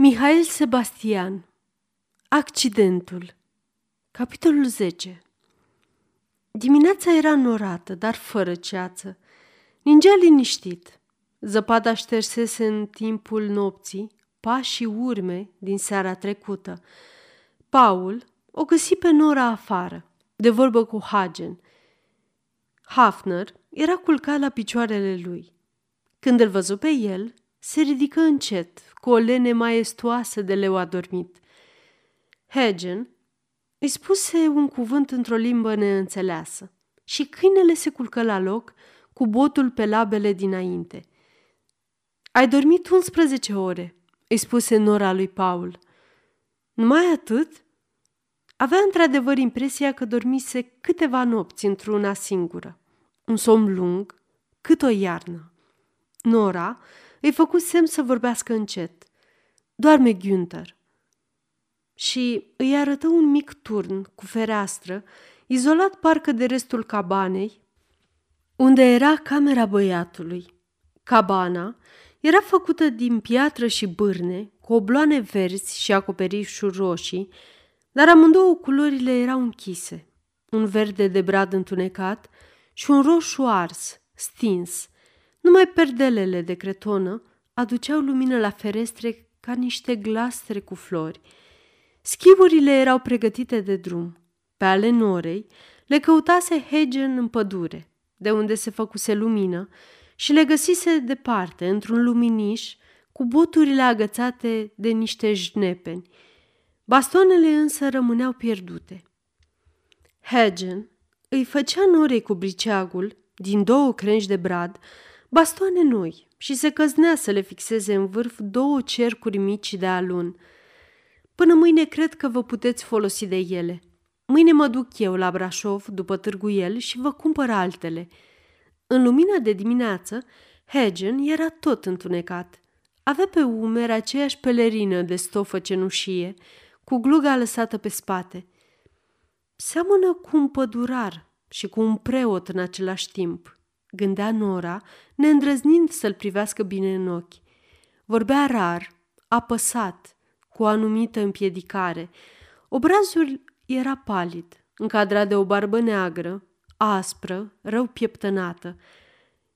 Mihail Sebastian Accidentul Capitolul 10 Dimineața era norată, dar fără ceață. Ningea liniștit. Zăpada ștersese în timpul nopții pași urme din seara trecută. Paul o găsi pe Nora afară, de vorbă cu Hagen. Hafner era culcat la picioarele lui. Când îl văzu pe el, se ridică încet, cu o lene maestoasă de leu adormit. Hagen îi spuse un cuvânt într-o limbă neînțeleasă și câinele se culcă la loc cu botul pe labele dinainte. Ai dormit 11 ore, îi spuse Nora lui Paul. Numai atât? Avea într-adevăr impresia că dormise câteva nopți într-una singură. Un somn lung, cât o iarnă. Nora îi făcu semn să vorbească încet. Doarme Günther. Și îi arătă un mic turn cu fereastră, izolat parcă de restul cabanei, unde era camera băiatului. Cabana era făcută din piatră și bârne, cu obloane verzi și acoperișuri roșii, dar amândouă culorile erau închise. Un verde de brad întunecat și un roșu ars, stins. Numai perdelele de cretonă aduceau lumină la ferestre ca niște glastre cu flori. Schiburile erau pregătite de drum. Pe ale norei le căutase Hagen în pădure, de unde se făcuse lumină, și le găsise departe, într-un luminiș, cu boturile agățate de niște jnepeni. Bastonele însă rămâneau pierdute. Hagen îi făcea norei cu briceagul, din două crengi de brad, bastoane noi și se căznea să le fixeze în vârf două cercuri mici de alun. Până mâine cred că vă puteți folosi de ele. Mâine mă duc eu la Brașov după târguiel și vă cumpăr altele. În lumina de dimineață, Hagen era tot întunecat. Avea pe umeri aceeași pelerină de stofă cenușie, cu gluga lăsată pe spate. Seamănă cu un pădurar și cu un preot în același timp, gândea Nora, neîndrăznind să-l privească bine în ochi. Vorbea rar, apăsat, cu o anumită împiedicare. Obrazul era palid, încadrat de o barbă neagră, aspră, rău pieptănată.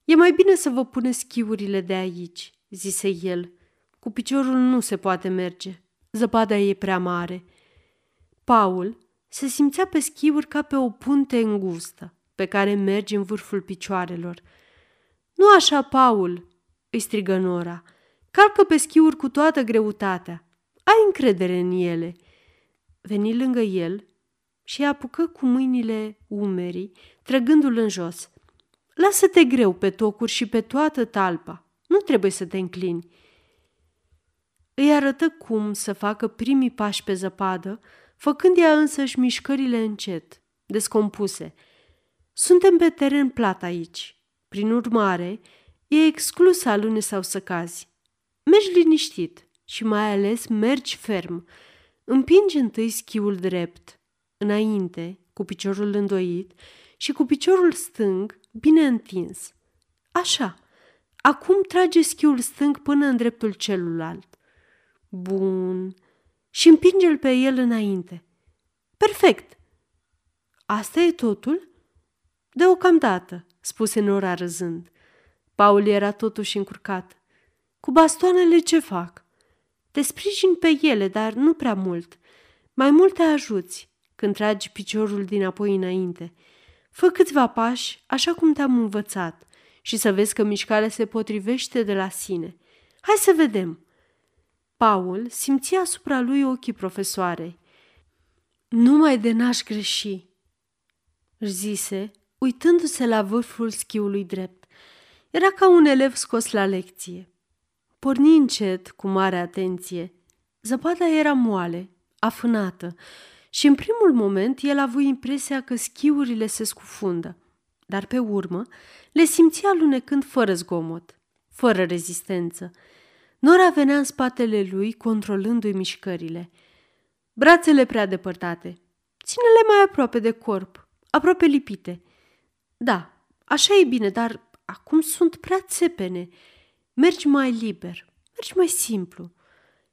E mai bine să vă puneți schiurile de aici, zise el. Cu piciorul nu se poate merge. Zăpada e prea mare. Paul se simțea pe schiuri ca pe o punte îngustă pe care mergi în vârful picioarelor. Nu așa, Paul!" îi strigă Nora. Calcă pe schiuri cu toată greutatea. Ai încredere în ele." Veni lângă el și îi apucă cu mâinile umerii, trăgându-l în jos. Lasă-te greu pe tocuri și pe toată talpa. Nu trebuie să te înclini. Îi arătă cum să facă primii pași pe zăpadă, făcând ea însăși mișcările încet, descompuse – suntem pe teren plat aici. Prin urmare, e exclus alune sau să cazi. Mergi liniștit și mai ales mergi ferm. Împingi întâi schiul drept, înainte, cu piciorul îndoit și cu piciorul stâng bine întins. Așa. Acum trage schiul stâng până în dreptul celuilalt. Bun. Și împinge-l pe el înainte. Perfect. Asta e totul? Deocamdată, spuse Nora râzând. Paul era totuși încurcat. Cu bastoanele ce fac? Te sprijin pe ele, dar nu prea mult. Mai mult te ajuți când tragi piciorul dinapoi înainte. Fă câțiva pași așa cum te-am învățat și să vezi că mișcarea se potrivește de la sine. Hai să vedem. Paul simțea asupra lui ochii profesoarei. Numai de n-aș greși, își zise, uitându-se la vârful schiului drept. Era ca un elev scos la lecție. Porni încet, cu mare atenție. Zăpada era moale, afânată, și în primul moment el a avut impresia că schiurile se scufundă, dar pe urmă le simțea lunecând fără zgomot, fără rezistență. Nora venea în spatele lui, controlându-i mișcările. Brațele prea depărtate. Ține-le mai aproape de corp, aproape lipite – da, așa e bine, dar acum sunt prea țepene. Mergi mai liber, mergi mai simplu.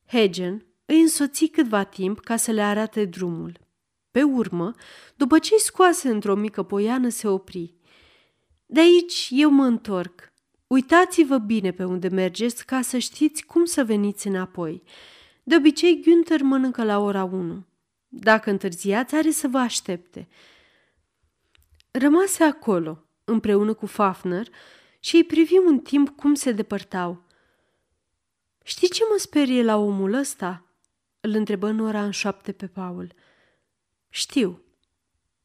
Hagen îi însoți câtva timp ca să le arate drumul. Pe urmă, după ce îi scoase într-o mică poiană, se opri. De aici eu mă întorc. Uitați-vă bine pe unde mergeți ca să știți cum să veniți înapoi. De obicei, Günther mănâncă la ora 1. Dacă întârziați, are să vă aștepte. Rămase acolo, împreună cu Fafner, și îi privi un timp cum se depărtau. Știi ce mă sperie la omul ăsta?" îl întrebă Nora în șoapte pe Paul. Știu.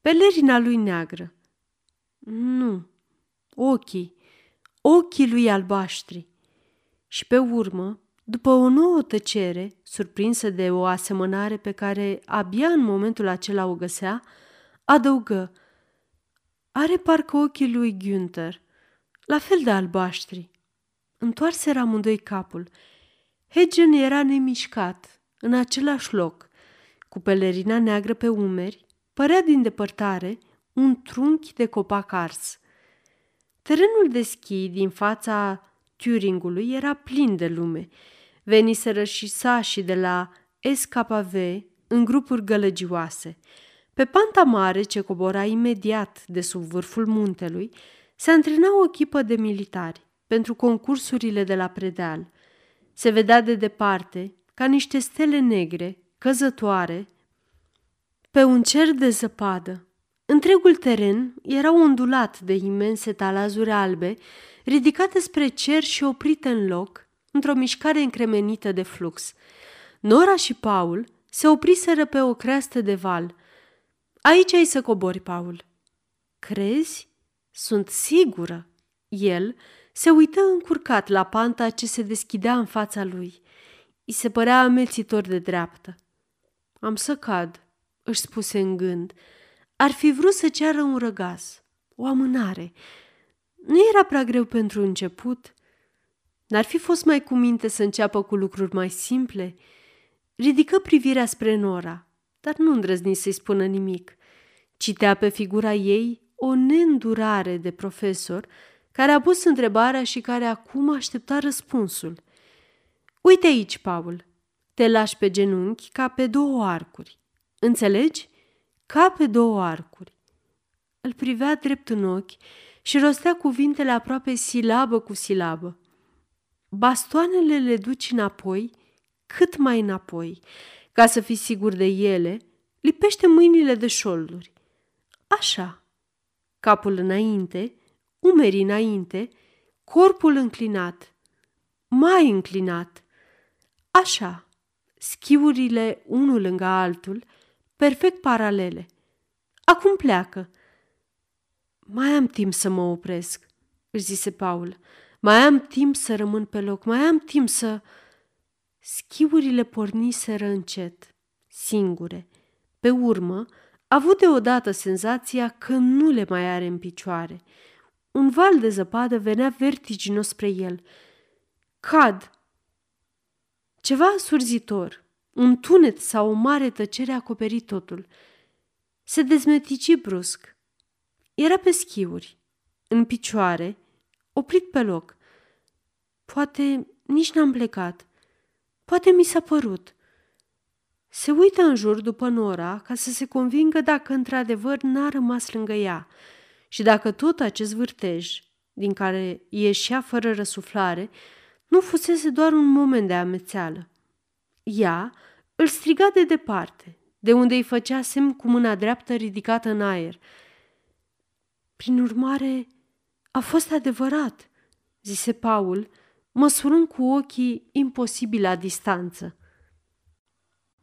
Pelerina lui neagră. Nu. Ochii. Ochii lui albaștri. Și pe urmă, după o nouă tăcere, surprinsă de o asemănare pe care abia în momentul acela o găsea, adăugă Are parcă ochii lui Günther, la fel de albaștri. Întoarseră amândoi capul. Hedgen era nemișcat, în același loc, cu pelerina neagră pe umeri, părea din depărtare un trunchi de copac ars. Terenul de schi din fața Turingului era plin de lume. Veniseră și sașii de la SKV în grupuri gălăgioase. Pe panta mare ce cobora imediat de sub vârful muntelui, se antrena o echipă de militari pentru concursurile de la predeal. Se vedea de departe, ca niște stele negre, căzătoare, pe un cer de zăpadă. Întregul teren era ondulat de imense talazuri albe, ridicate spre cer și oprite în loc, într-o mișcare încremenită de flux. Nora și Paul se opriseră pe o creastă de val. Aici ai să cobori, Paul. Crezi? Sunt sigură. El se uită încurcat la panta ce se deschidea în fața lui. I se părea amețitor de dreaptă. Am să cad, își spuse în gând. Ar fi vrut să ceară un răgaz, o amânare. Nu era prea greu pentru început. N-ar fi fost mai cu minte să înceapă cu lucruri mai simple? Ridică privirea spre Nora, dar nu îndrăzni să-i spună nimic. Citea pe figura ei o neîndurare de profesor care a pus întrebarea și care acum aștepta răspunsul. Uite aici, Paul. Te lași pe genunchi ca pe două arcuri. Înțelegi? Ca pe două arcuri. Îl privea drept în ochi și rostea cuvintele aproape silabă cu silabă. Bastoanele le duci înapoi, cât mai înapoi. Ca să fii sigur de ele, lipește mâinile de șolduri. Așa. Capul înainte, umerii înainte, corpul înclinat, mai înclinat, Așa, schiurile unul lângă altul, perfect paralele. Acum pleacă. Mai am timp să mă opresc, își zise Paul. Mai am timp să rămân pe loc, mai am timp să... Schiurile porniseră încet, singure. Pe urmă, a avut deodată senzația că nu le mai are în picioare. Un val de zăpadă venea vertiginos spre el. Cad, ceva surzitor, un tunet sau o mare tăcere a acoperit totul. Se dezmetici brusc. Era pe schiuri, în picioare, oprit pe loc. Poate nici n-am plecat. Poate mi s-a părut. Se uită în jur după Nora ca să se convingă dacă într-adevăr n-a rămas lângă ea și dacă tot acest vârtej, din care ieșea fără răsuflare, nu fusese doar un moment de amețeală. Ea îl striga de departe, de unde îi făcea semn cu mâna dreaptă ridicată în aer. Prin urmare, a fost adevărat, zise Paul, măsurând cu ochii imposibil la distanță.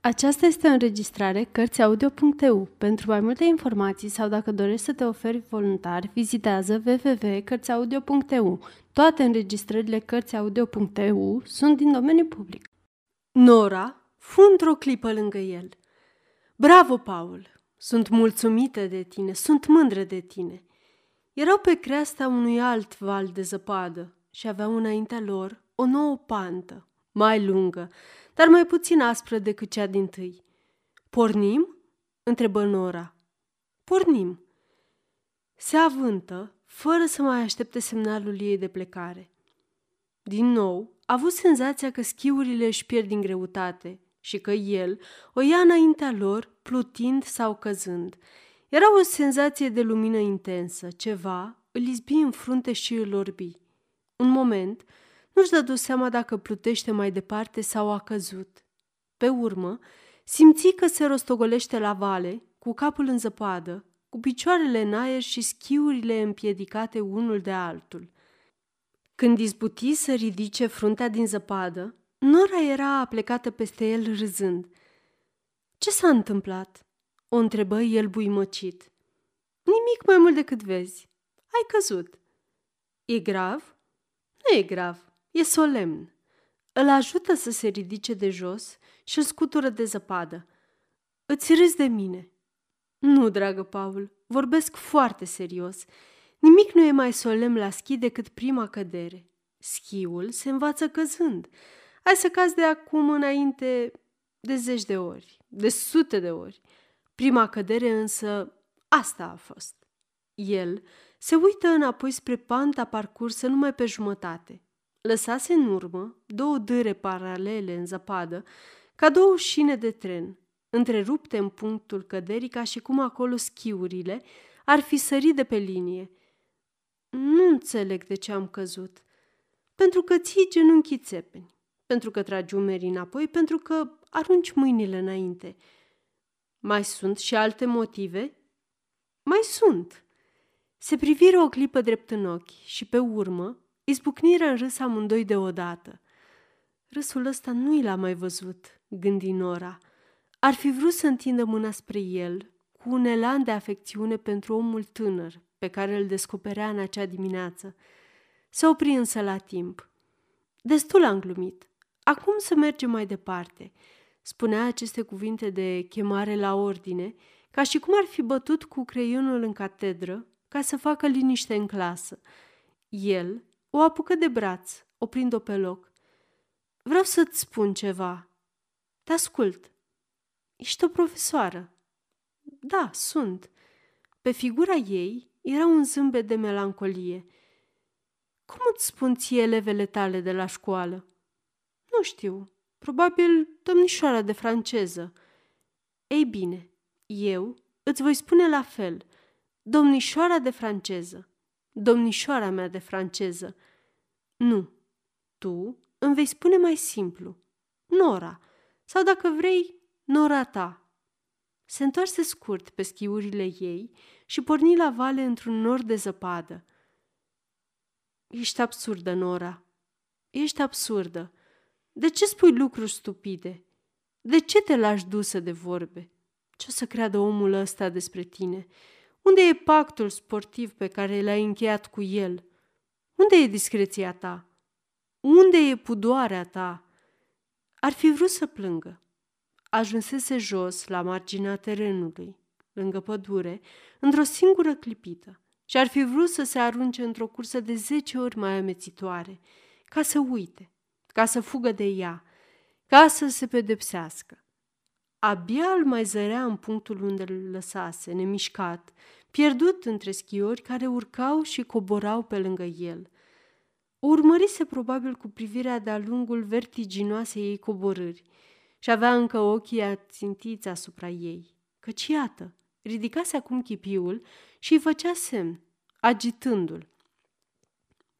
Aceasta este o înregistrare Cărțiaudio.eu. Pentru mai multe informații sau dacă dorești să te oferi voluntar, vizitează www.cărțiaudio.eu. Toate înregistrările Cărțiaudio.eu sunt din domeniu public. Nora fu într-o clipă lângă el. Bravo, Paul! Sunt mulțumită de tine, sunt mândră de tine. Erau pe creasta unui alt val de zăpadă și aveau înaintea lor o nouă pantă, mai lungă, dar mai puțin aspră decât cea din tâi. Pornim? întrebă Nora. Pornim. Se avântă, fără să mai aștepte semnalul ei de plecare. Din nou, a avut senzația că schiurile își pierd din greutate și că el o ia înaintea lor, plutind sau căzând. Era o senzație de lumină intensă, ceva îl izbi în frunte și îl orbi. Un moment, nu-și dădu seama dacă plutește mai departe sau a căzut. Pe urmă, simți că se rostogolește la vale, cu capul în zăpadă, cu picioarele în aer și schiurile împiedicate unul de altul. Când izbuti să ridice fruntea din zăpadă, Nora era plecată peste el râzând. Ce s-a întâmplat?" o întrebă el buimăcit. Nimic mai mult decât vezi. Ai căzut. E grav? Nu e grav, e solemn. Îl ajută să se ridice de jos și îl scutură de zăpadă. Îți râzi de mine. Nu, dragă Paul, vorbesc foarte serios. Nimic nu e mai solemn la schi decât prima cădere. Schiul se învață căzând. Ai să cazi de acum înainte de zeci de ori, de sute de ori. Prima cădere însă, asta a fost. El se uită înapoi spre panta parcursă numai pe jumătate. Lăsase în urmă două dâre paralele în zăpadă, ca două șine de tren, întrerupte în punctul căderii ca și cum acolo schiurile ar fi sărit de pe linie. Nu înțeleg de ce am căzut. Pentru că ții genunchii țepeni, pentru că tragi umerii înapoi, pentru că arunci mâinile înainte. Mai sunt și alte motive? Mai sunt. Se priviră o clipă drept în ochi și pe urmă izbucniră în râs amândoi deodată. Râsul ăsta nu i l-a mai văzut, gândi Nora. Ar fi vrut să întindă mâna spre el, cu un elan de afecțiune pentru omul tânăr pe care îl descoperea în acea dimineață. Se opri însă la timp. Destul am glumit. Acum să mergem mai departe. Spunea aceste cuvinte de chemare la ordine, ca și cum ar fi bătut cu creionul în catedră ca să facă liniște în clasă. El o apucă de braț, oprind-o pe loc. Vreau să-ți spun ceva. Te ascult. Ești o profesoară. Da, sunt. Pe figura ei era un zâmbet de melancolie. Cum îți spun ție elevele tale de la școală? Nu știu, probabil domnișoara de franceză. Ei bine, eu îți voi spune la fel, domnișoara de franceză, domnișoara mea de franceză. Nu, tu îmi vei spune mai simplu, Nora, sau dacă vrei, Nora ta. Se întoarse scurt pe schiurile ei și porni la vale într-un nor de zăpadă. Ești absurdă, Nora. Ești absurdă. De ce spui lucruri stupide? De ce te lași dusă de vorbe? Ce o să creadă omul ăsta despre tine? Unde e pactul sportiv pe care l-ai încheiat cu el? Unde e discreția ta? Unde e pudoarea ta? Ar fi vrut să plângă. Ajunsese jos, la marginea terenului, lângă pădure, într-o singură clipită și ar fi vrut să se arunce într-o cursă de zece ori mai amețitoare, ca să uite, ca să fugă de ea, ca să se pedepsească. Abia îl mai zărea în punctul unde îl lăsase, nemișcat, pierdut între schiori care urcau și coborau pe lângă el. O urmărise probabil cu privirea de-a lungul vertiginoasei ei coborâri și avea încă ochii ațintiți asupra ei, căci iată, ridicase acum chipiul și îi făcea semn, agitându-l.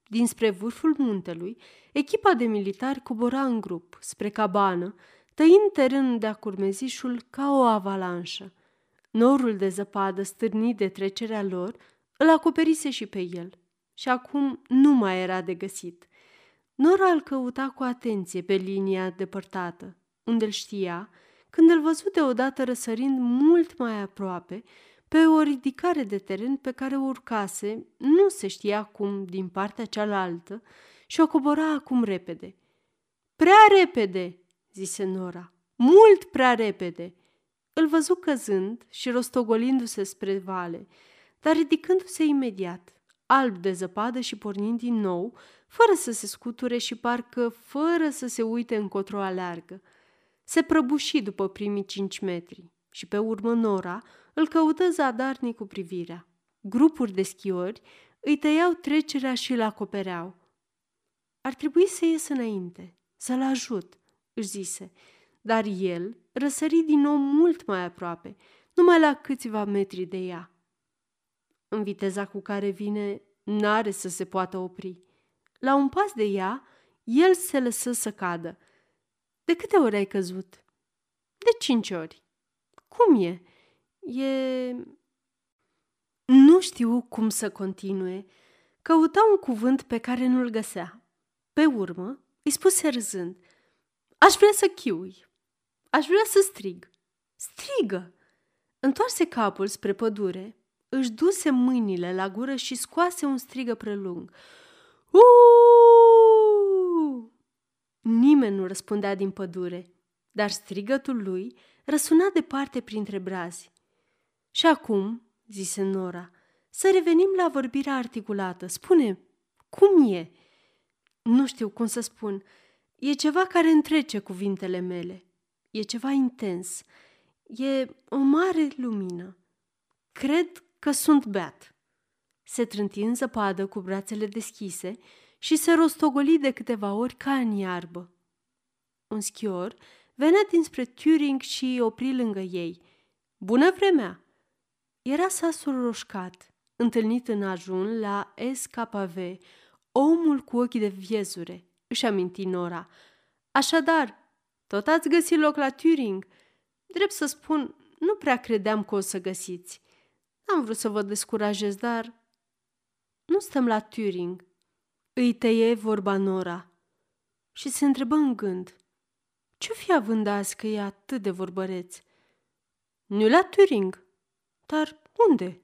Dinspre vârful muntelui, echipa de militari cobora în grup, spre cabană, tăind terenul de-a curmezișul ca o avalanșă. Norul de zăpadă stârnit de trecerea lor îl acoperise și pe el și acum nu mai era de găsit. Nora îl căuta cu atenție pe linia depărtată, unde îl știa, când îl văzut deodată răsărind mult mai aproape pe o ridicare de teren pe care o urcase, nu se știa cum, din partea cealaltă, și o cobora acum repede. Prea repede!" Zise Nora. Mult prea repede! Îl văzu căzând și rostogolindu-se spre vale, dar ridicându-se imediat, alb de zăpadă și pornind din nou, fără să se scuture și parcă fără să se uite încotro aleargă. Se prăbuși după primii cinci metri și pe urmă Nora îl căută zadarnic cu privirea. Grupuri de schiori îi tăiau trecerea și îl acopereau. ar trebui să ies înainte, să-l ajut, își zise, dar el răsări din nou mult mai aproape, numai la câțiva metri de ea. În viteza cu care vine, n-are să se poată opri. La un pas de ea, el se lăsă să cadă. De câte ori ai căzut? De cinci ori. Cum e? E... Nu știu cum să continue. Căuta un cuvânt pe care nu-l găsea. Pe urmă, îi spuse râzând. Aș vrea să chiui. Aș vrea să strig. Strigă! Întoarse capul spre pădure, își duse mâinile la gură și scoase un strigă prelung. Uuu! Nimeni nu răspundea din pădure, dar strigătul lui răsuna departe printre brazi. Și acum, zise Nora, să revenim la vorbirea articulată. Spune, cum e? Nu știu cum să spun. E ceva care întrece cuvintele mele. E ceva intens. E o mare lumină. Cred că sunt beat. Se trânti în zăpadă cu brațele deschise și se rostogoli de câteva ori ca în iarbă. Un schior venea dinspre Turing și opri lângă ei. Bună vremea! Era sasul roșcat, întâlnit în ajun la SKV, omul cu ochii de viezure, își aminti Nora. Așadar, tot ați găsit loc la Turing? Drept să spun, nu prea credeam că o să găsiți. N-am vrut să vă descurajez, dar... Nu stăm la Turing. Îi tăie vorba Nora și se întrebă în gând. Ce-o fi având azi că e atât de vorbăreț? Nu la Turing. Dar unde?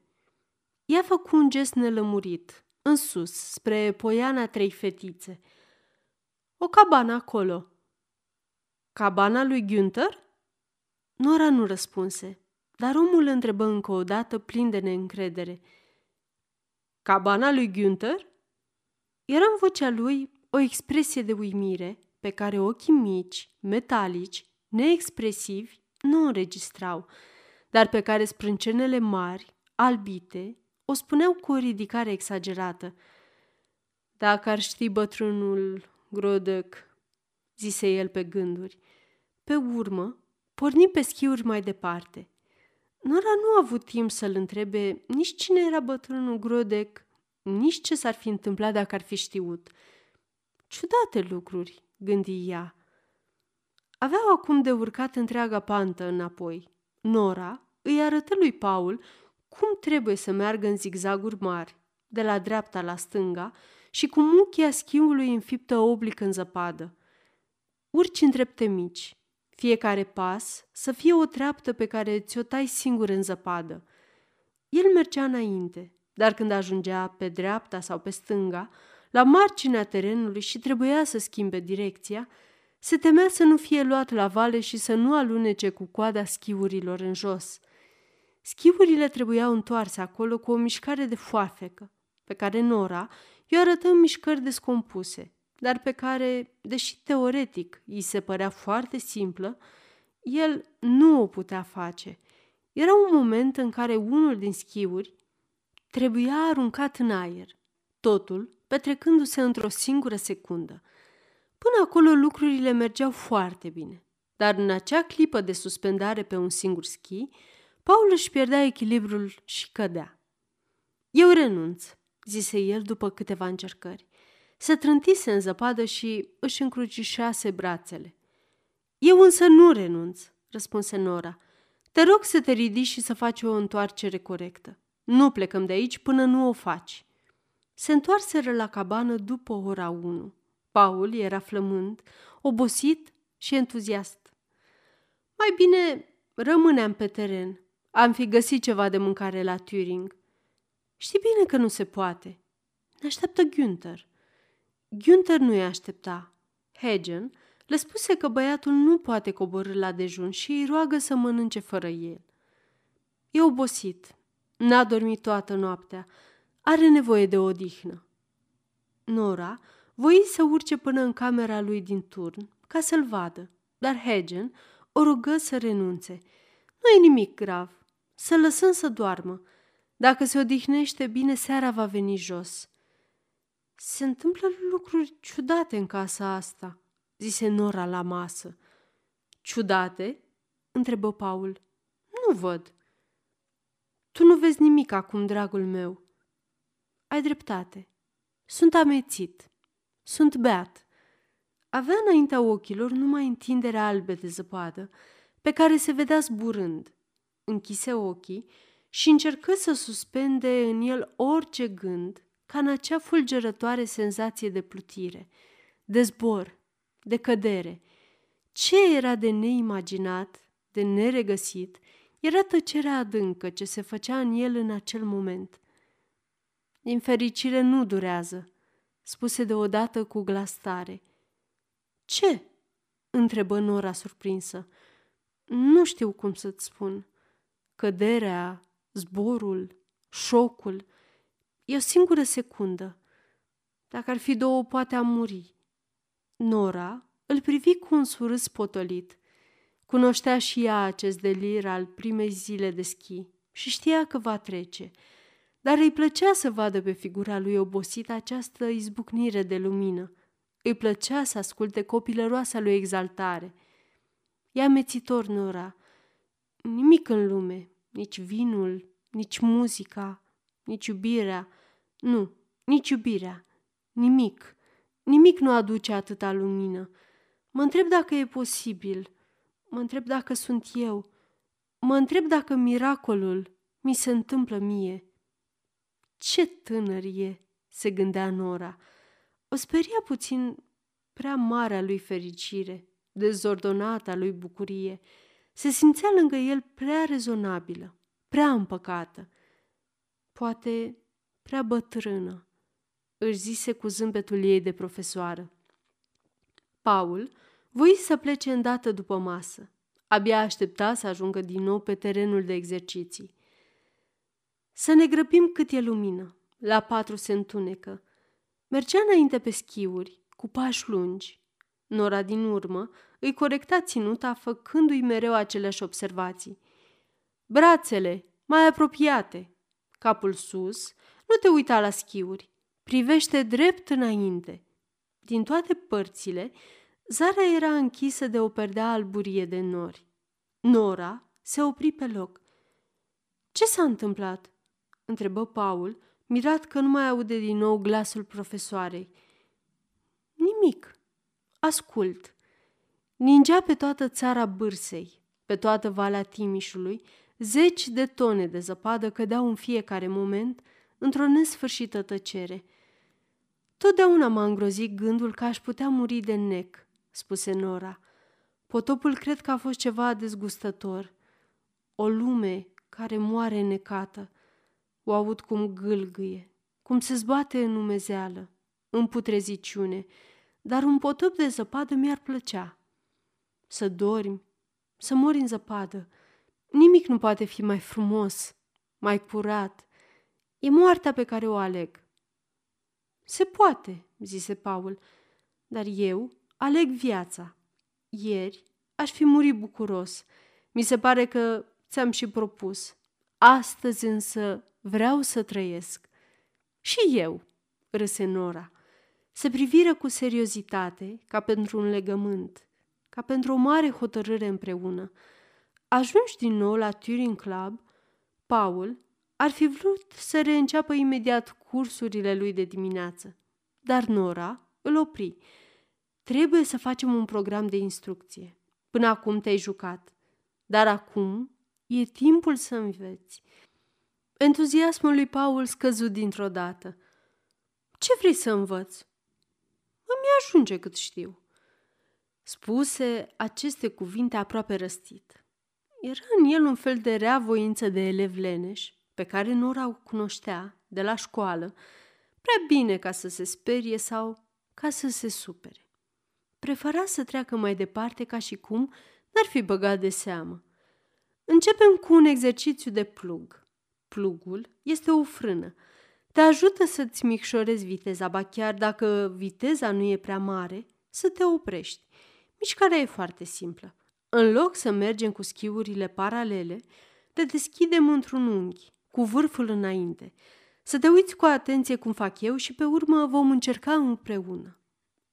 Ea făcu un gest nelămurit, în sus, spre poiana trei fetițe. O cabană acolo. Cabana lui Günther? Nora nu răspunse, dar omul întrebă încă o dată plin de neîncredere. Cabana lui Günther? Era în vocea lui o expresie de uimire pe care ochii mici, metalici, neexpresivi, nu înregistrau, dar pe care sprâncenele mari, albite, o spuneau cu o ridicare exagerată. Dacă ar ști bătrânul Grodăc, zise el pe gânduri. Pe urmă, porni pe schiuri mai departe. Nora nu a avut timp să-l întrebe nici cine era bătrânul Grodec, nici ce s-ar fi întâmplat dacă ar fi știut. Ciudate lucruri, gândi ea. Aveau acum de urcat întreaga pantă înapoi. Nora îi arătă lui Paul cum trebuie să meargă în zigzaguri mari, de la dreapta la stânga și cu muchia schiului înfiptă oblic în zăpadă. Urci în drepte mici, fiecare pas să fie o treaptă pe care ți-o tai singur în zăpadă. El mergea înainte, dar când ajungea pe dreapta sau pe stânga, la marginea terenului și trebuia să schimbe direcția, se temea să nu fie luat la vale și să nu alunece cu coada schiurilor în jos. Schiurile trebuiau întoarse acolo cu o mișcare de foafecă, pe care Nora i-o arătă în mișcări descompuse, dar pe care, deși teoretic îi se părea foarte simplă, el nu o putea face. Era un moment în care unul din schiuri trebuia aruncat în aer, totul petrecându-se într-o singură secundă. Până acolo lucrurile mergeau foarte bine, dar în acea clipă de suspendare pe un singur schi, Paul își pierdea echilibrul și cădea. Eu renunț, zise el după câteva încercări. Se trântise în zăpadă și își încrucișase brațele. Eu însă nu renunț, răspunse Nora. Te rog să te ridici și să faci o întoarcere corectă. Nu plecăm de aici până nu o faci. Se întoarseră la cabană după ora 1. Paul era flămând, obosit și entuziast. Mai bine rămâneam pe teren. Am fi găsit ceva de mâncare la Turing. Știi bine că nu se poate. Ne așteaptă Günther. Günther nu-i aștepta. Hagen le spuse că băiatul nu poate coborâ la dejun și îi roagă să mănânce fără el. E obosit. N-a dormit toată noaptea. Are nevoie de odihnă. Nora voi să urce până în camera lui din turn ca să-l vadă, dar Hagen o rugă să renunțe. Nu e nimic grav. Să lăsăm să doarmă. Dacă se odihnește bine, seara va veni jos. Se întâmplă lucruri ciudate în casa asta, zise Nora la masă. Ciudate? întrebă Paul. Nu văd. Tu nu vezi nimic acum, dragul meu. Ai dreptate. Sunt amețit. Sunt beat. Avea înaintea ochilor numai întinderea albe de zăpadă, pe care se vedea zburând. Închise ochii și încercă să suspende în el orice gând, ca în acea fulgerătoare senzație de plutire, de zbor, de cădere. Ce era de neimaginat, de neregăsit, era tăcerea adâncă ce se făcea în el în acel moment. Din fericire nu durează, spuse deodată cu glas tare. Ce? întrebă Nora surprinsă. Nu știu cum să-ți spun. Căderea, zborul, șocul. E o singură secundă. Dacă ar fi două, poate am muri. Nora îl privi cu un surâs potolit. Cunoștea și ea acest delir al primei zile de schi și știa că va trece, dar îi plăcea să vadă pe figura lui obosită această izbucnire de lumină. Îi plăcea să asculte copilăroasa lui exaltare. E amețitor, Nora. Nimic în lume, nici vinul, nici muzica, nici iubirea. Nu, nici iubirea. Nimic. Nimic nu aduce atâta lumină. Mă întreb dacă e posibil. Mă întreb dacă sunt eu. Mă întreb dacă miracolul mi se întâmplă mie. Ce tânăr e, se gândea Nora. O speria puțin prea mare a lui fericire, dezordonată a lui bucurie. Se simțea lângă el prea rezonabilă, prea împăcată. Poate prea bătrână, își zise cu zâmbetul ei de profesoară. Paul voi să plece îndată după masă. Abia aștepta să ajungă din nou pe terenul de exerciții. Să ne grăbim cât e lumină. La patru se întunecă. Mergea înainte pe schiuri, cu pași lungi. Nora din urmă îi corecta ținuta, făcându-i mereu aceleași observații. Brațele, mai apropiate, capul sus, nu te uita la schiuri, privește drept înainte. Din toate părțile, zara era închisă de o perdea alburie de nori. Nora se opri pe loc. Ce s-a întâmplat?" întrebă Paul, mirat că nu mai aude din nou glasul profesoarei. Nimic. Ascult. Ningea pe toată țara Bârsei, pe toată Valea Timișului, zeci de tone de zăpadă cădeau în fiecare moment într-o nesfârșită tăcere. Totdeauna m-a îngrozit gândul că aș putea muri de nec, spuse Nora. Potopul cred că a fost ceva dezgustător. O lume care moare necată. O aud cum gâlgâie, cum se zbate în umezeală, în putreziciune, dar un potop de zăpadă mi-ar plăcea. Să dormi, să mori în zăpadă, nimic nu poate fi mai frumos, mai curat. E moartea pe care o aleg. Se poate, zise Paul, dar eu aleg viața. Ieri aș fi murit bucuros. Mi se pare că ți-am și propus. Astăzi însă vreau să trăiesc. Și eu, râse Nora. Se priviră cu seriozitate, ca pentru un legământ, ca pentru o mare hotărâre împreună. Ajunși din nou la Turing Club, Paul ar fi vrut să reînceapă imediat cursurile lui de dimineață, dar Nora îl opri. Trebuie să facem un program de instrucție. Până acum te-ai jucat, dar acum e timpul să înveți. Entuziasmul lui Paul scăzut dintr-o dată. Ce vrei să învăț? Îmi ajunge cât știu. Spuse aceste cuvinte aproape răstit. Era în el un fel de rea voință de elev leneș, pe care Nora o cunoștea de la școală, prea bine ca să se sperie sau ca să se supere. Prefera să treacă mai departe ca și cum n-ar fi băgat de seamă. Începem cu un exercițiu de plug. Plugul este o frână. Te ajută să-ți micșorezi viteza, ba chiar dacă viteza nu e prea mare, să te oprești. Mișcarea e foarte simplă. În loc să mergem cu schiurile paralele, le deschidem într-un unghi, cu vârful înainte. Să te uiți cu atenție cum fac eu și pe urmă vom încerca împreună.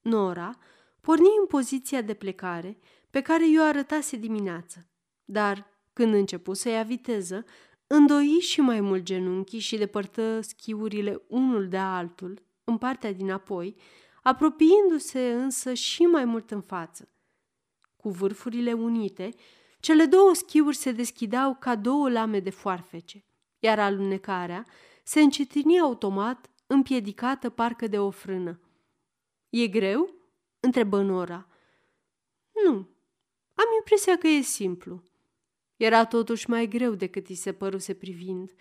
Nora porni în poziția de plecare pe care i-o arătase dimineață, dar când începu să ia viteză, îndoi și mai mult genunchii și depărtă schiurile unul de altul, în partea din apoi, apropiindu-se însă și mai mult în față. Cu vârfurile unite, cele două schiuri se deschideau ca două lame de foarfece, iar alunecarea se încetini automat, împiedicată parcă de o frână. E greu?" întrebă Nora. Nu, am impresia că e simplu. Era totuși mai greu decât îi se păruse privind,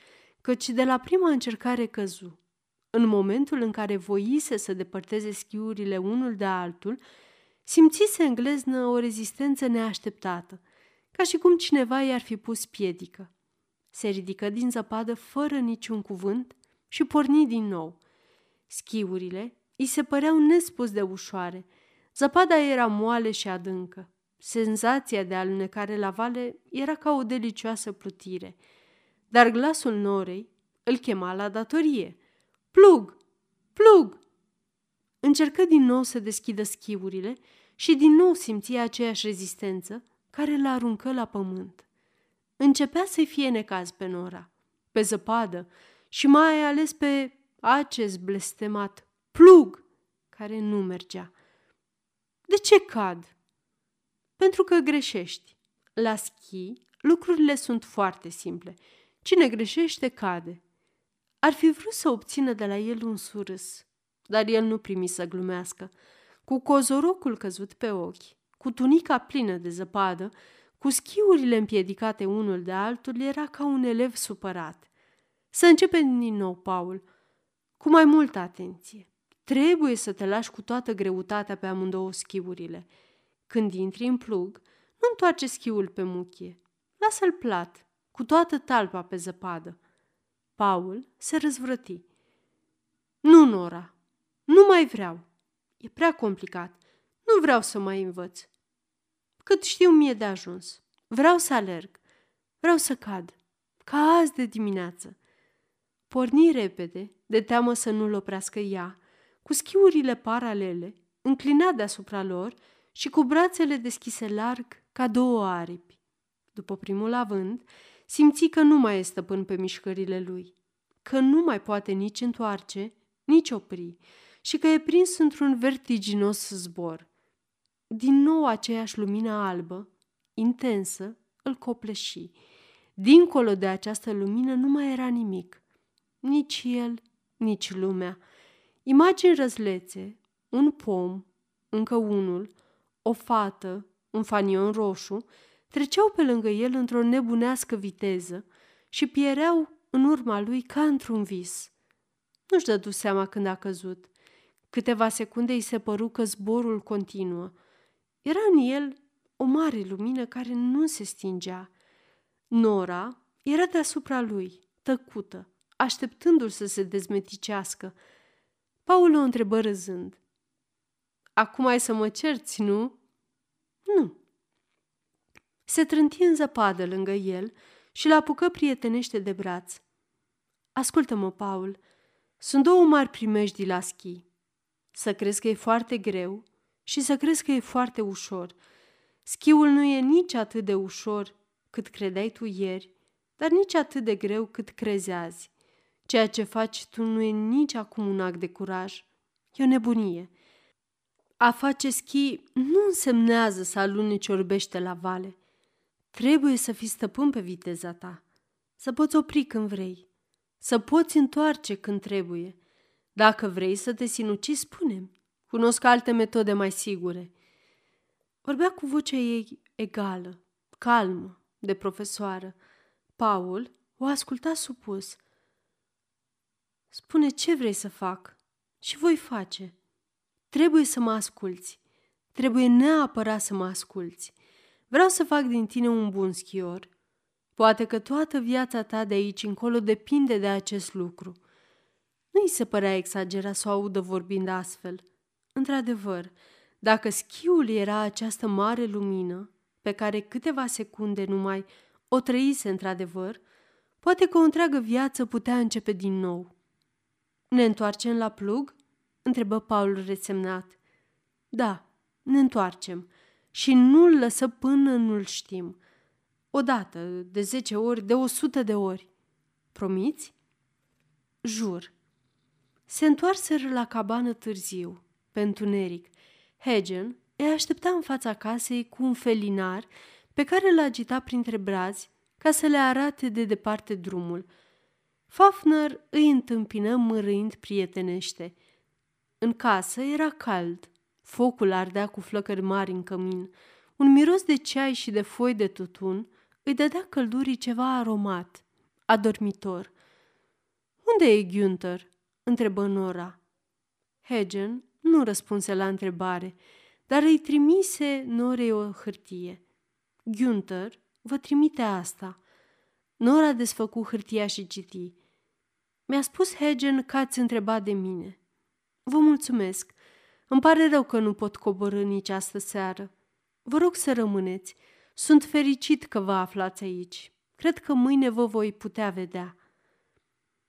căci de la prima încercare căzu. În momentul în care voise să depărteze schiurile unul de altul, simțise în gleznă o rezistență neașteptată, ca și cum cineva i-ar fi pus piedică. Se ridică din zăpadă fără niciun cuvânt și porni din nou. Schiurile îi se păreau nespus de ușoare. Zăpada era moale și adâncă. Senzația de alunecare la vale era ca o delicioasă plutire. Dar glasul norei îl chema la datorie. Plug! Plug! Încercă din nou să deschidă schiurile și din nou simția aceeași rezistență care îl aruncă la pământ. Începea să-i fie necaz pe Nora, pe zăpadă și mai ales pe acest blestemat plug care nu mergea. De ce cad? Pentru că greșești. La schi, lucrurile sunt foarte simple. Cine greșește, cade. Ar fi vrut să obțină de la el un surâs, dar el nu primi să glumească. Cu cozorocul căzut pe ochi, cu tunica plină de zăpadă, cu schiurile împiedicate unul de altul, era ca un elev supărat. Să începem din nou, Paul, cu mai multă atenție. Trebuie să te lași cu toată greutatea pe amândouă schiurile. Când intri în plug, nu întoarce schiul pe muchie. Lasă-l plat, cu toată talpa pe zăpadă. Paul se răzvrăti. Nu, Nora, nu mai vreau. E prea complicat. Nu vreau să mai învăț. Cât știu mie de ajuns. Vreau să alerg. Vreau să cad. Ca azi de dimineață. Porni repede, de teamă să nu-l oprească ea, cu schiurile paralele, înclinat deasupra lor și cu brațele deschise larg ca două aripi. După primul avânt, simți că nu mai e stăpân pe mișcările lui, că nu mai poate nici întoarce, nici opri și că e prins într-un vertiginos zbor. Din nou aceeași lumină albă, intensă, îl copleși. Dincolo de această lumină nu mai era nimic. Nici el, nici lumea. Imagini răzlețe, un pom, încă unul, o fată, un fanion roșu, treceau pe lângă el într-o nebunească viteză și piereau în urma lui ca într-un vis. Nu-și dădu seama când a căzut. Câteva secunde îi se păru că zborul continuă. Era în el o mare lumină care nu se stingea. Nora era deasupra lui, tăcută, așteptându-l să se dezmeticească. Paul o întrebă râzând. Acum ai să mă cerți, nu?" Nu." Se trânti în zăpadă lângă el și l apucă prietenește de braț. Ascultă-mă, Paul, sunt două mari primejdii la schi. Să crezi că e foarte greu și să crezi că e foarte ușor. Schiul nu e nici atât de ușor cât credeai tu ieri, dar nici atât de greu cât crezi azi. Ceea ce faci tu nu e nici acum un act de curaj. E o nebunie. A face schi nu însemnează să aluneci orbește la vale. Trebuie să fii stăpân pe viteza ta, să poți opri când vrei, să poți întoarce când trebuie. Dacă vrei să te sinuci, spune Cunosc alte metode mai sigure. Vorbea cu vocea ei egală, calmă, de profesoară. Paul o asculta supus. Spune ce vrei să fac și voi face. Trebuie să mă asculți. Trebuie neapărat să mă asculți. Vreau să fac din tine un bun schior. Poate că toată viața ta de aici încolo depinde de acest lucru. Nu îi se părea exagerat să o audă vorbind astfel. Într-adevăr, dacă schiul era această mare lumină, pe care câteva secunde numai o trăise într-adevăr, poate că o întreagă viață putea începe din nou. Ne întoarcem la plug?" Întrebă Paul resemnat. Da, ne întoarcem și nu-l lăsă până nu-l știm. Odată, de zece ori, de o sută de ori. Promiți? Jur. Se întoarseră la cabană târziu, pe întuneric. Hagen îi aștepta în fața casei cu un felinar pe care îl agita printre brazi ca să le arate de departe drumul. Fafner îi întâmpină mărâind prietenește. În casă era cald, focul ardea cu flăcări mari în cămin, un miros de ceai și de foi de tutun îi dădea căldurii ceva aromat, adormitor. Unde e Günther?" întrebă Nora. Hagen nu răspunse la întrebare, dar îi trimise Norei o hârtie. Günther vă trimite asta. Nora desfăcu hârtia și citi. Mi-a spus Hagen că ați întrebat de mine. Vă mulțumesc. Îmi pare rău că nu pot coborâ nici astă seară. Vă rog să rămâneți. Sunt fericit că vă aflați aici. Cred că mâine vă voi putea vedea.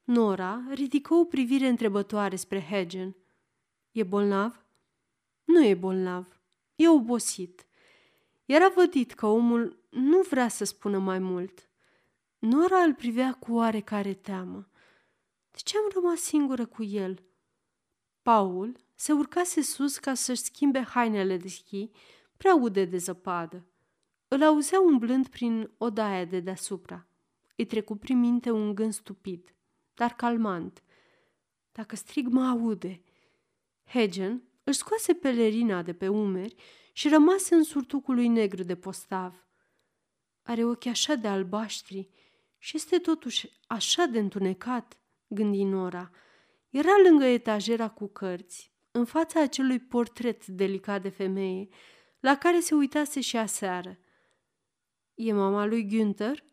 Nora ridică o privire întrebătoare spre Hagen. E bolnav? Nu e bolnav. E obosit. Era vădit că omul nu vrea să spună mai mult. Nora îl privea cu oarecare teamă. De ce am rămas singură cu el? Paul se urcase sus ca să-și schimbe hainele de schi, prea ude de zăpadă. Îl auzea umblând prin odaia de deasupra. Îi trecu prin minte un gând stupid, dar calmant. Dacă strig, mă aude. Hagen își scoase pelerina de pe umeri și rămase în surtucul lui negru de postav. Are ochi așa de albaștri și este totuși așa de întunecat, gândi Nora. Era lângă etajera cu cărți, în fața acelui portret delicat de femeie, la care se uitase și aseară. E mama lui Günther?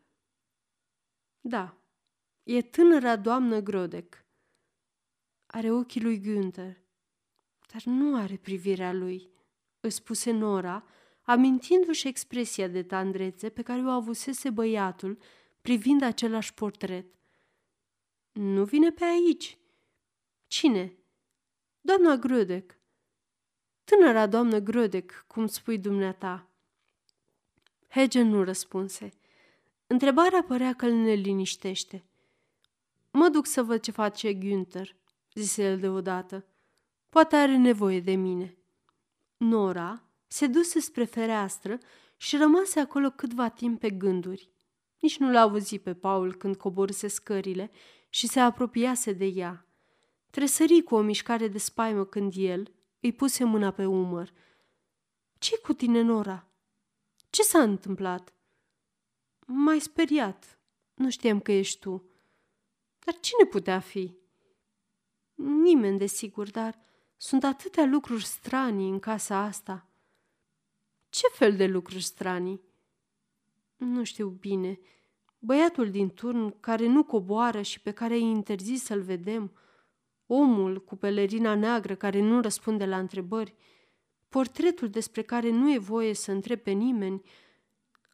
Da, e tânăra doamnă Grodec. Are ochii lui Günther, dar nu are privirea lui, îți spuse Nora, amintindu-și expresia de tandrețe pe care o avusese băiatul privind același portret. Nu vine pe aici. Cine? Doamna Grodec. Tânăra doamnă Grodec, cum spui dumneata. Hagen nu răspunse. Întrebarea părea că îl neliniștește. Mă duc să văd ce face Günther, zise el deodată. Poate are nevoie de mine. Nora se duse spre fereastră și rămase acolo câtva timp pe gânduri. Nici nu l-a auzit pe Paul când coborâse scările și se apropiase de ea. Tresări cu o mișcare de spaimă când el îi puse mâna pe umăr. ce cu tine, Nora?" Ce s-a întâmplat?" M-ai speriat. Nu știam că ești tu." Dar cine putea fi?" Nimeni, desigur, dar sunt atâtea lucruri stranii în casa asta." Ce fel de lucruri stranii?" Nu știu bine. Băiatul din turn care nu coboară și pe care îi interzis să-l vedem, omul cu pelerina neagră care nu răspunde la întrebări, portretul despre care nu e voie să întrebe pe nimeni.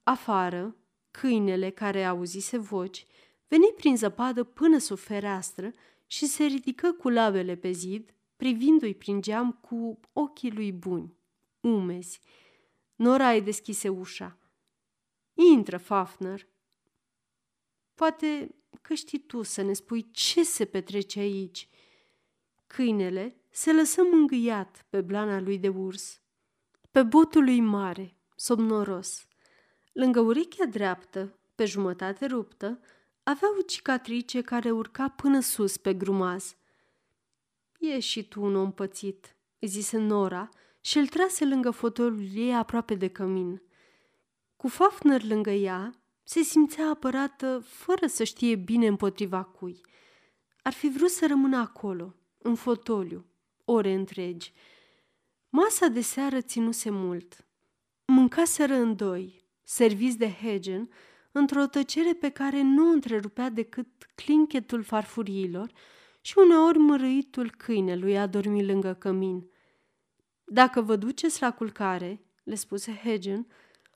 Afară, câinele care auzise voci, veni prin zăpadă până sub fereastră și se ridică cu labele pe zid, privindu-i prin geam cu ochii lui buni, umezi. Nora îi deschise ușa. Intră, Fafner. Poate că știi tu să ne spui ce se petrece aici. Câinele se lăsă mângâiat pe blana lui de urs, pe botul lui mare, somnoros. Lângă urechea dreaptă, pe jumătate ruptă, avea o cicatrice care urca până sus pe grumaz. E și tu un om pățit, zise Nora și îl trase lângă fotolul ei aproape de cămin. Cu Fafner lângă ea, se simțea apărată fără să știe bine împotriva cui. Ar fi vrut să rămână acolo, în fotoliu, ore întregi. Masa de seară ținuse mult. Mâncaseră în doi, serviți de Hagen, într-o tăcere pe care nu întrerupea decât clinchetul farfuriilor și uneori mărâitul câinelui a dormit lângă cămin. Dacă vă duceți la culcare, le spuse Hagen,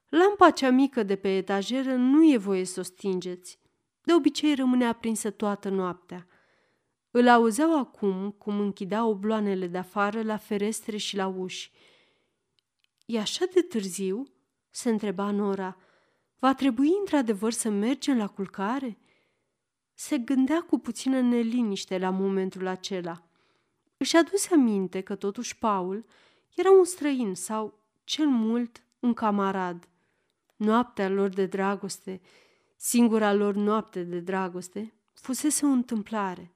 lampa cea mică de pe etajeră nu e voie să o stingeți. De obicei rămâne aprinsă toată noaptea. Îl auzeau acum cum închidea obloanele de afară la ferestre și la uși. E așa de târziu?" se întreba Nora. Va trebui într-adevăr să mergem la culcare?" Se gândea cu puțină neliniște la momentul acela. Își aduse aminte că totuși Paul era un străin sau, cel mult, un camarad. Noaptea lor de dragoste, singura lor noapte de dragoste, fusese o întâmplare,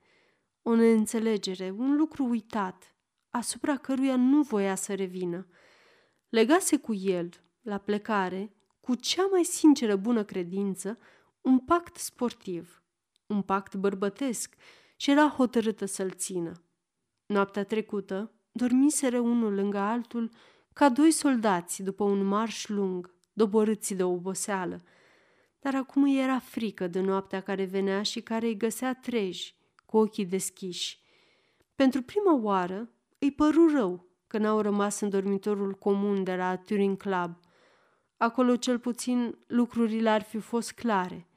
o neînțelegere, un lucru uitat, asupra căruia nu voia să revină. Legase cu el, la plecare, cu cea mai sinceră bună credință, un pact sportiv, un pact bărbătesc și era hotărâtă să-l țină. Noaptea trecută, dormiseră unul lângă altul ca doi soldați după un marș lung, doborâți de oboseală. Dar acum îi era frică de noaptea care venea și care îi găsea treji, cu ochii deschiși. Pentru prima oară îi păru rău că n-au rămas în dormitorul comun de la Turing Club. Acolo cel puțin lucrurile ar fi fost clare,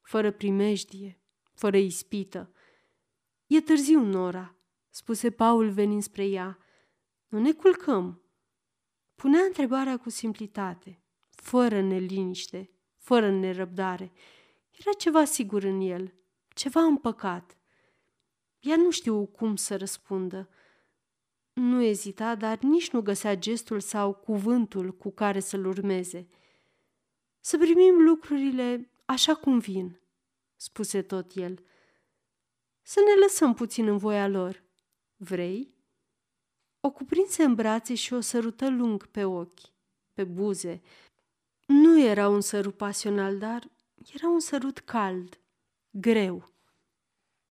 fără primejdie, fără ispită. E târziu, Nora, spuse Paul venind spre ea. Nu ne culcăm. Punea întrebarea cu simplitate, fără neliniște, fără nerăbdare. Era ceva sigur în el, ceva împăcat. Ea nu știu cum să răspundă. Nu ezita, dar nici nu găsea gestul sau cuvântul cu care să-l urmeze. Să primim lucrurile așa cum vin, spuse tot el. Să ne lăsăm puțin în voia lor. Vrei? O cuprinse în brațe și o sărută lung pe ochi, pe buze. Nu era un sărut pasional, dar era un sărut cald, greu.